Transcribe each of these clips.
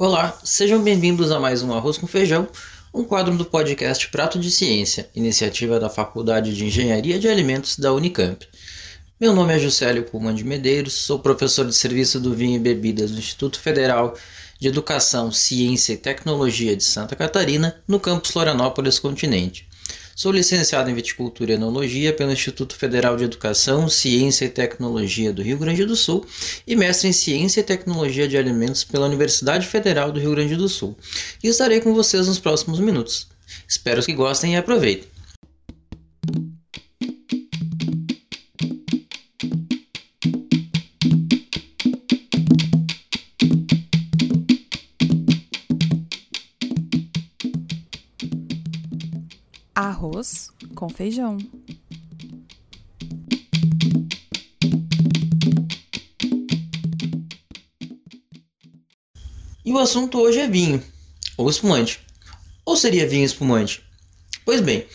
Olá, sejam bem-vindos a mais um Arroz com Feijão, um quadro do podcast Prato de Ciência, iniciativa da Faculdade de Engenharia de Alimentos da Unicamp. Meu nome é Juscelio Pullman de Medeiros, sou professor de Serviço do Vinho e Bebidas do Instituto Federal de Educação, Ciência e Tecnologia de Santa Catarina, no campus Florianópolis Continente. Sou licenciado em Viticultura e Enologia pelo Instituto Federal de Educação, Ciência e Tecnologia do Rio Grande do Sul e mestre em Ciência e Tecnologia de Alimentos pela Universidade Federal do Rio Grande do Sul. E estarei com vocês nos próximos minutos. Espero que gostem e aproveitem. Arroz com feijão. E o assunto hoje é vinho, ou espumante. Ou seria vinho espumante? Pois bem,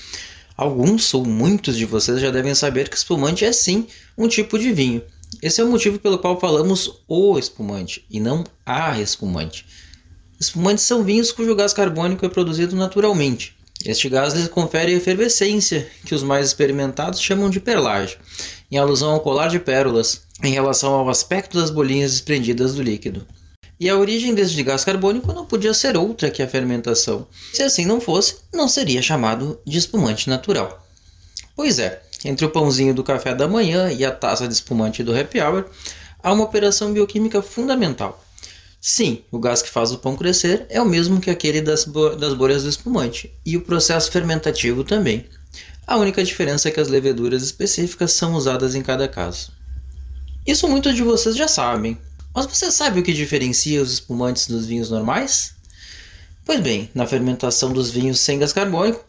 alguns ou muitos de vocês já devem saber que espumante é sim um tipo de vinho. Esse é o motivo pelo qual falamos o espumante e não a espumante. Espumantes são vinhos cujo gás carbônico é produzido naturalmente, este gás lhes confere efervescência, que os mais experimentados chamam de perlage, em alusão ao colar de pérolas, em relação ao aspecto das bolinhas desprendidas do líquido. E a origem deste gás carbônico não podia ser outra que a fermentação. Se assim não fosse, não seria chamado de espumante natural. Pois é, entre o pãozinho do café da manhã e a taça de espumante do happy hour, há uma operação bioquímica fundamental Sim, o gás que faz o pão crescer é o mesmo que aquele das, bo das bolhas do espumante, e o processo fermentativo também. A única diferença é que as leveduras específicas são usadas em cada caso. Isso muitos de vocês já sabem, mas você sabe o que diferencia os espumantes dos vinhos normais? Pois bem, na fermentação dos vinhos sem gás carbônico,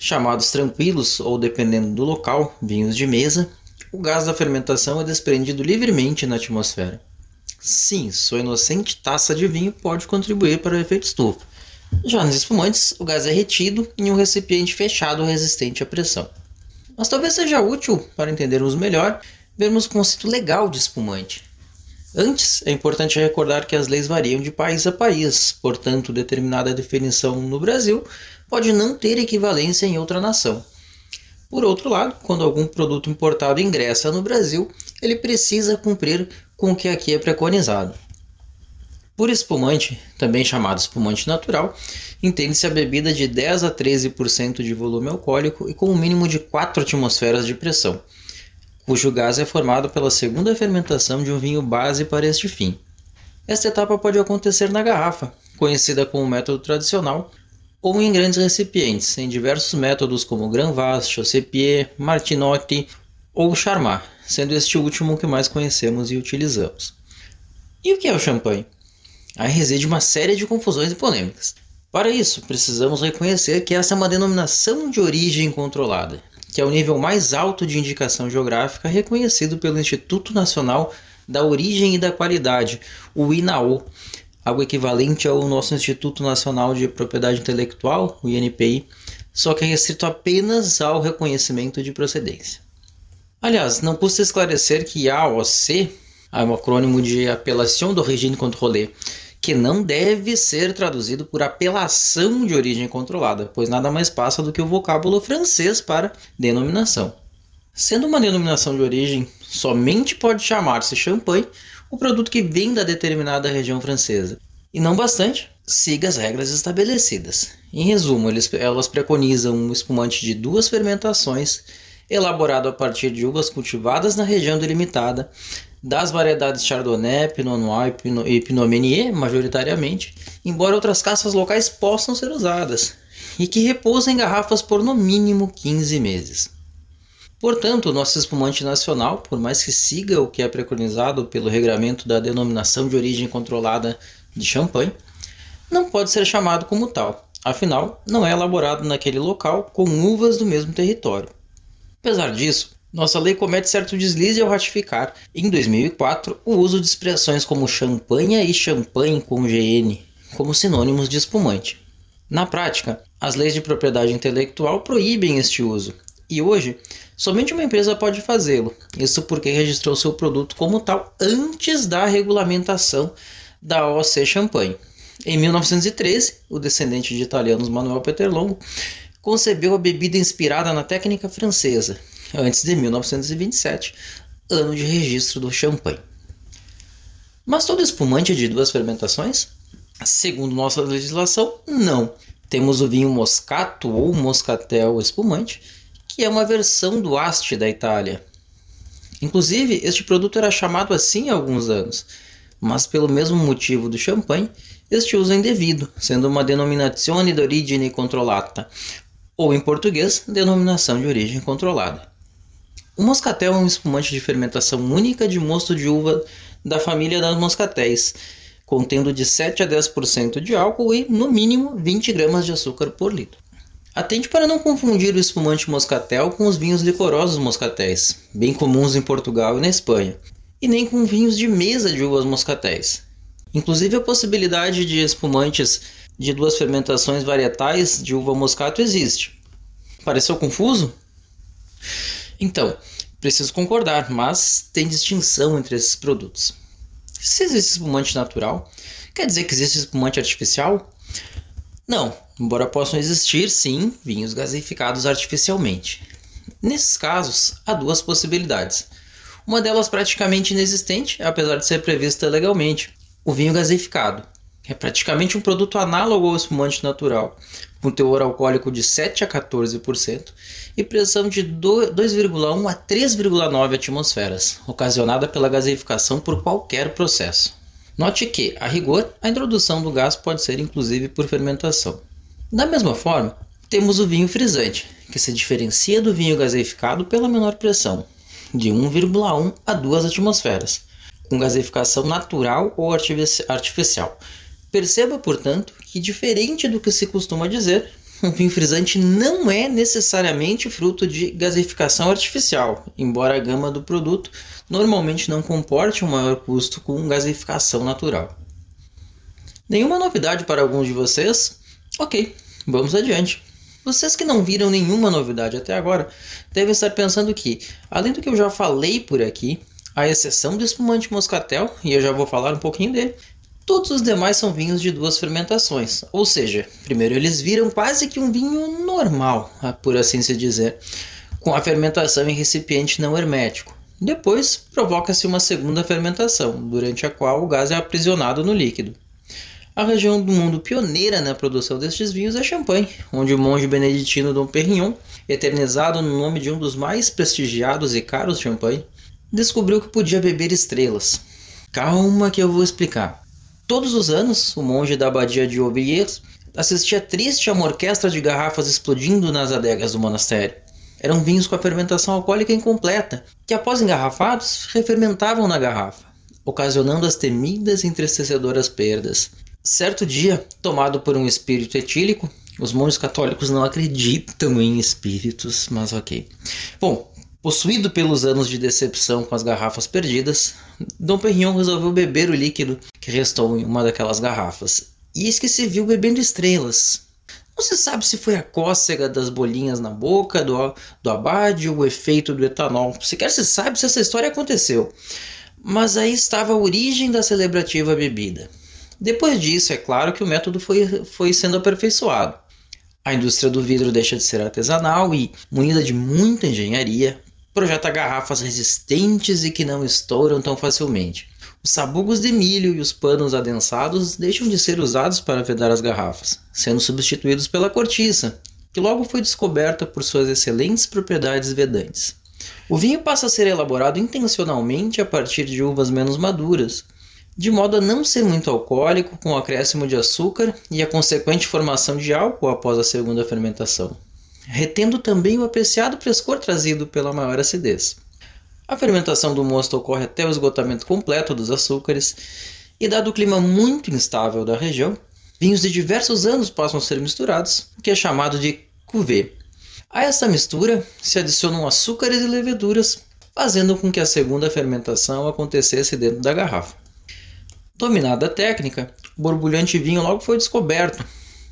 chamados tranquilos ou dependendo do local, vinhos de mesa, o gás da fermentação é desprendido livremente na atmosfera. Sim, sua inocente taça de vinho pode contribuir para o efeito estufa. Já nos espumantes, o gás é retido em um recipiente fechado resistente à pressão. Mas talvez seja útil, para entendermos melhor, vermos o conceito legal de espumante. Antes, é importante recordar que as leis variam de país a país, portanto, determinada definição no Brasil pode não ter equivalência em outra nação. Por outro lado, quando algum produto importado ingressa no Brasil, ele precisa cumprir com o que aqui é preconizado. Por espumante, também chamado espumante natural, entende-se a bebida de 10 a 13% de volume alcoólico e com um mínimo de 4 atmosferas de pressão, cujo gás é formado pela segunda fermentação de um vinho base para este fim. Esta etapa pode acontecer na garrafa, conhecida como método tradicional, ou em grandes recipientes, em diversos métodos como Grand Vase, Martinotti ou Charmat, sendo este último o que mais conhecemos e utilizamos. E o que é o champanhe? Aí reside uma série de confusões e polêmicas. Para isso, precisamos reconhecer que essa é uma denominação de origem controlada, que é o nível mais alto de indicação geográfica reconhecido pelo Instituto Nacional da Origem e da Qualidade, o INAO, algo equivalente ao nosso Instituto Nacional de Propriedade Intelectual, o INPI, só que é restrito apenas ao reconhecimento de procedência. Aliás, não custa esclarecer que AOC é um acrônimo de Apelação d'Origine Contrôlée, que não deve ser traduzido por apelação de origem controlada, pois nada mais passa do que o vocábulo francês para denominação. Sendo uma denominação de origem, somente pode chamar-se champanhe o produto que vem da determinada região francesa. E não bastante, siga as regras estabelecidas. Em resumo, eles, elas preconizam um espumante de duas fermentações, elaborado a partir de uvas cultivadas na região delimitada, das variedades Chardonnay, Pinot Noir e Pinot Meunier, majoritariamente, embora outras caças locais possam ser usadas, e que repousam em garrafas por no mínimo 15 meses. Portanto, o nosso espumante nacional, por mais que siga o que é preconizado pelo regramento da denominação de origem controlada de champanhe, não pode ser chamado como tal, afinal, não é elaborado naquele local com uvas do mesmo território. Apesar disso, nossa lei comete certo deslize ao ratificar, em 2004, o uso de expressões como champanhe e champanhe com GN como sinônimos de espumante. Na prática, as leis de propriedade intelectual proíbem este uso, e hoje, somente uma empresa pode fazê-lo. Isso porque registrou seu produto como tal antes da regulamentação da OC Champagne. Em 1913, o descendente de italianos Manuel Peterlongo concebeu a bebida inspirada na técnica francesa, antes de 1927, ano de registro do champanhe. Mas todo espumante é de duas fermentações? Segundo nossa legislação, não. Temos o vinho Moscato ou Moscatel espumante, que é uma versão do Asti da Itália. Inclusive, este produto era chamado assim há alguns anos, mas pelo mesmo motivo do champanhe, este uso é indevido, sendo uma denominazione d'origine controllata, ou em português, denominação de origem controlada. O moscatel é um espumante de fermentação única de mosto de uva da família das moscatéis, contendo de 7 a 10% de álcool e, no mínimo, 20 gramas de açúcar por litro. Atente para não confundir o espumante moscatel com os vinhos licorosos moscatéis, bem comuns em Portugal e na Espanha, e nem com vinhos de mesa de uvas moscatéis. Inclusive, a possibilidade de espumantes de duas fermentações varietais de uva moscato existe. Pareceu confuso? Então, preciso concordar, mas tem distinção entre esses produtos. Se existe espumante natural, quer dizer que existe espumante artificial? Não, embora possam existir, sim, vinhos gaseificados artificialmente. Nesses casos, há duas possibilidades. Uma delas praticamente inexistente, apesar de ser prevista legalmente, o vinho gaseificado. É praticamente um produto análogo ao espumante natural, com teor alcoólico de 7 a 14% e pressão de 2,1 a 3,9 atmosferas, ocasionada pela gaseificação por qualquer processo. Note que, a rigor, a introdução do gás pode ser inclusive por fermentação. Da mesma forma, temos o vinho frisante, que se diferencia do vinho gaseificado pela menor pressão, de 1,1 a 2 atmosferas, com gaseificação natural ou artificial. Perceba, portanto, que diferente do que se costuma dizer, um vinho frisante não é necessariamente fruto de gaseificação artificial, embora a gama do produto normalmente não comporte um maior custo com gaseificação natural. Nenhuma novidade para alguns de vocês? Ok, vamos adiante. Vocês que não viram nenhuma novidade até agora devem estar pensando que, além do que eu já falei por aqui, a exceção do espumante moscatel, e eu já vou falar um pouquinho dele, todos os demais são vinhos de duas fermentações. Ou seja, primeiro eles viram quase que um vinho normal, ah, por assim se dizer, com a fermentação em recipiente não hermético. Depois provoca-se uma segunda fermentação, durante a qual o gás é aprisionado no líquido. A região do mundo pioneira na produção destes vinhos é Champagne, onde o monge beneditino Dom Perignon, eternizado no nome de um dos mais prestigiados e caros champanhe, descobriu que podia beber estrelas. Calma que eu vou explicar. Todos os anos, o monge da abadia de Aubiers assistia triste a uma orquestra de garrafas explodindo nas adegas do monastério. Eram vinhos com a fermentação alcoólica incompleta, que após engarrafados, refermentavam na garrafa, ocasionando as temidas e entristecedoras perdas. Certo dia, tomado por um espírito etílico, os monges católicos não acreditam em espíritos, mas ok. Bom, Possuído pelos anos de decepção com as garrafas perdidas, Dom Perignon resolveu beber o líquido que restou em uma daquelas garrafas. E eis que se viu bebendo estrelas. Não se sabe se foi a cócega das bolinhas na boca do, do abade ou o efeito do etanol. Sequer se sabe se essa história aconteceu. Mas aí estava a origem da celebrativa bebida. Depois disso, é claro que o método foi, foi sendo aperfeiçoado. A indústria do vidro deixa de ser artesanal e, munida de muita engenharia, projeta garrafas resistentes e que não estouram tão facilmente. Os sabugos de milho e os panos adensados deixam de ser usados para vedar as garrafas, sendo substituídos pela cortiça, que logo foi descoberta por suas excelentes propriedades vedantes. O vinho passa a ser elaborado intencionalmente a partir de uvas menos maduras, de modo a não ser muito alcoólico, com o acréscimo de açúcar e a consequente formação de álcool após a segunda fermentação retendo também o apreciado frescor trazido pela maior acidez. A fermentação do mosto ocorre até o esgotamento completo dos açúcares, e dado o clima muito instável da região, vinhos de diversos anos passam a ser misturados, o que é chamado de cuvée. A essa mistura se adicionam açúcares e leveduras, fazendo com que a segunda fermentação acontecesse dentro da garrafa. Dominada a técnica, o borbulhante vinho logo foi descoberto,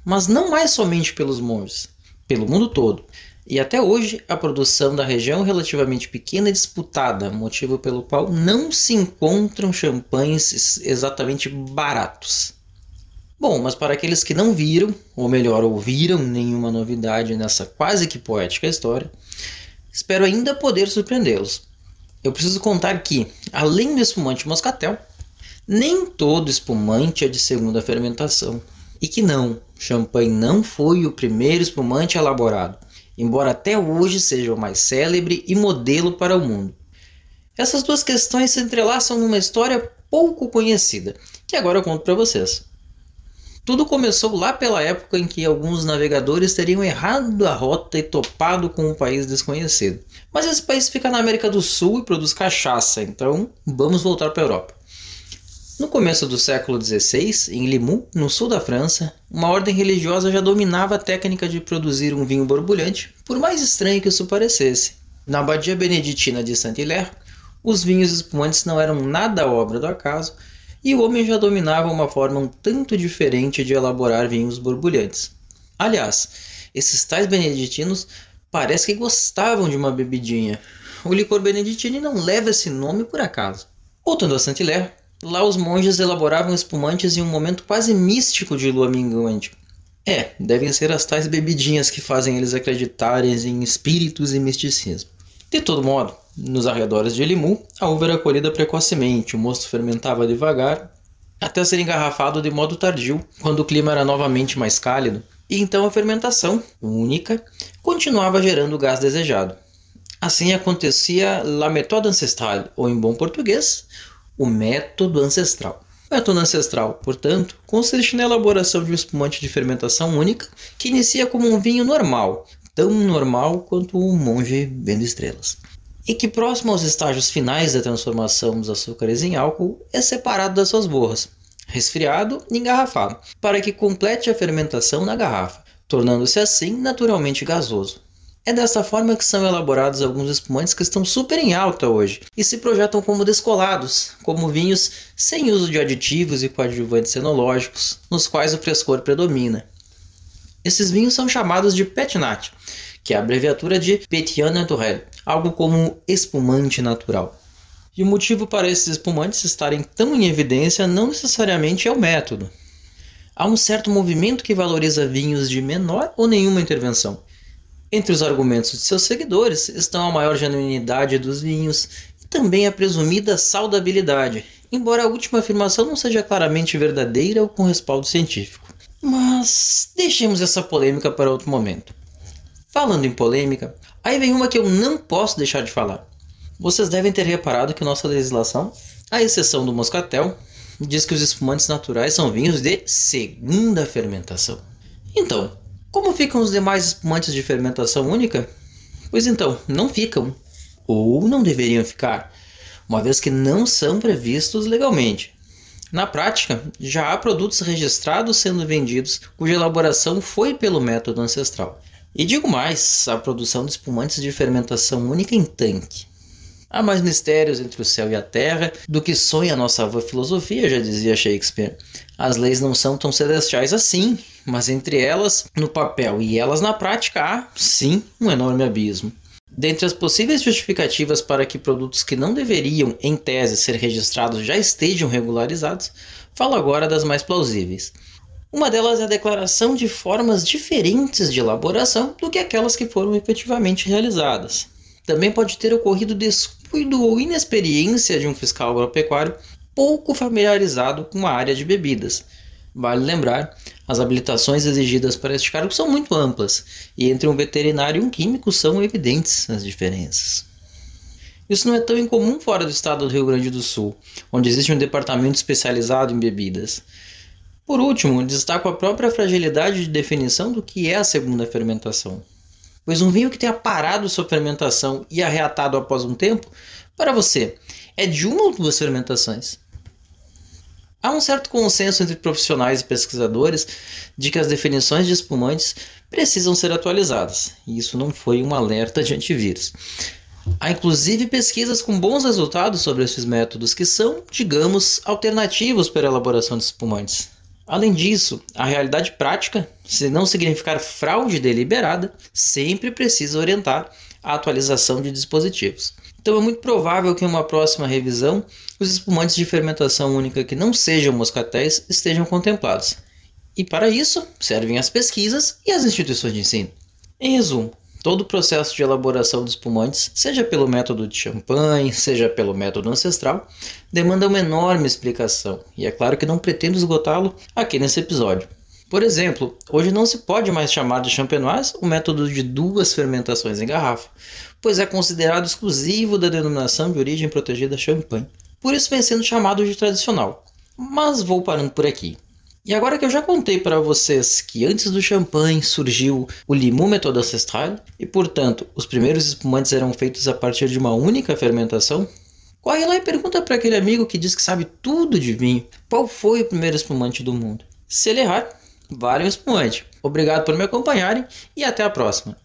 mas não mais somente pelos monges pelo mundo todo. E até hoje, a produção da região é relativamente pequena e disputada, motivo pelo qual não se encontram champanhes exatamente baratos. Bom, mas para aqueles que não viram, ou melhor, ouviram nenhuma novidade nessa quase que poética história, espero ainda poder surpreendê-los. Eu preciso contar que, além do espumante moscatel, nem todo espumante é de segunda fermentação. E que não, champanhe não foi o primeiro espumante elaborado, embora até hoje seja o mais célebre e modelo para o mundo. Essas duas questões se entrelaçam numa história pouco conhecida, que agora eu conto para vocês. Tudo começou lá pela época em que alguns navegadores teriam errado a rota e topado com um país desconhecido. Mas esse país fica na América do Sul e produz cachaça, então vamos voltar para a Europa. No começo do século XVI, em Limoux, no sul da França, uma ordem religiosa já dominava a técnica de produzir um vinho borbulhante, por mais estranho que isso parecesse. Na abadia beneditina de Saint-Hilaire, os vinhos espumantes não eram nada obra do acaso, e o homem já dominava uma forma um tanto diferente de elaborar vinhos borbulhantes. Aliás, esses tais beneditinos parece que gostavam de uma bebidinha. O licor beneditino não leva esse nome por acaso. Voltando a Saint-Hilaire, lá os monges elaboravam espumantes em um momento quase místico de lua minguante. É, devem ser as tais bebidinhas que fazem eles acreditarem em espíritos e misticismo. De todo modo, nos arredores de Limu, a uva era colhida precocemente, o mosto fermentava devagar, até ser engarrafado de modo tardio, quando o clima era novamente mais cálido, e então a fermentação, única, continuava gerando o gás desejado. Assim acontecia la méthode ancestrale, ou em bom português, o método ancestral. O método ancestral, portanto, consiste na elaboração de um espumante de fermentação única que inicia como um vinho normal, tão normal quanto o monge vendo estrelas. E que próximo aos estágios finais da transformação dos açúcares em álcool é separado das suas borras, resfriado e engarrafado, para que complete a fermentação na garrafa, tornando-se assim naturalmente gasoso. É dessa forma que são elaborados alguns espumantes que estão super em alta hoje e se projetam como descolados, como vinhos sem uso de aditivos e coadjuvantes enológicos, nos quais o frescor predomina. Esses vinhos são chamados de Petnat, que é a abreviatura de Petit Naturel, algo como espumante natural. E o motivo para esses espumantes estarem tão em evidência não necessariamente é o método. Há um certo movimento que valoriza vinhos de menor ou nenhuma intervenção. Entre os argumentos de seus seguidores estão a maior genuinidade dos vinhos e também a presumida saudabilidade, embora a última afirmação não seja claramente verdadeira ou com respaldo científico. Mas deixemos essa polêmica para outro momento. Falando em polêmica, aí vem uma que eu não posso deixar de falar. Vocês devem ter reparado que nossa legislação, à exceção do moscatel, diz que os espumantes naturais são vinhos de segunda fermentação. Então, como ficam os demais espumantes de fermentação única? Pois então, não ficam, ou não deveriam ficar, uma vez que não são previstos legalmente. Na prática, já há produtos registrados sendo vendidos cuja elaboração foi pelo método ancestral. E digo mais, a produção de espumantes de fermentação única em tanque. Há mais mistérios entre o céu e a terra do que sonha a nossa avó filosofia, já dizia Shakespeare. As leis não são tão celestiais assim, mas entre elas, no papel e elas na prática, há, sim, um enorme abismo. Dentre as possíveis justificativas para que produtos que não deveriam, em tese, ser registrados já estejam regularizados, falo agora das mais plausíveis. Uma delas é a declaração de formas diferentes de elaboração do que aquelas que foram efetivamente realizadas. Também pode ter ocorrido descuido ou inexperiência de um fiscal agropecuário pouco familiarizado com a área de bebidas, Vale lembrar, as habilitações exigidas para este cargo são muito amplas, e entre um veterinário e um químico são evidentes as diferenças. Isso não é tão incomum fora do estado do Rio Grande do Sul, onde existe um departamento especializado em bebidas. Por último, destaco a própria fragilidade de definição do que é a segunda fermentação. Pois um vinho que tenha parado sua fermentação e arreatado após um tempo, para você, é de uma ou duas fermentações. Há um certo consenso entre profissionais e pesquisadores de que as definições de espumantes precisam ser atualizadas, e isso não foi um alerta de antivírus. Há inclusive pesquisas com bons resultados sobre esses métodos que são, digamos, alternativos para a elaboração de espumantes. Além disso, a realidade prática, se não significar fraude deliberada, sempre precisa orientar a atualização de dispositivos. Então é muito provável que em uma próxima revisão os espumantes de fermentação única que não sejam moscatéis estejam contemplados. E para isso servem as pesquisas e as instituições de ensino. Em resumo, todo o processo de elaboração de espumantes, seja pelo método de champanhe, seja pelo método ancestral, demanda uma enorme explicação, e é claro que não pretendo esgotá-lo aqui nesse episódio. Por exemplo, hoje não se pode mais chamar de champenoise o método de duas fermentações em garrafa, pois é considerado exclusivo da denominação de origem protegida champanhe. Por isso vem sendo chamado de tradicional. Mas vou parando por aqui. E agora que eu já contei para vocês que antes do champanhe surgiu o limão método ancestral e, portanto, os primeiros espumantes eram feitos a partir de uma única fermentação, corre lá e pergunta para aquele amigo que diz que sabe tudo de vinho qual foi o primeiro espumante do mundo. Se ele errar, vale um espumante. Obrigado por me acompanharem e até a próxima.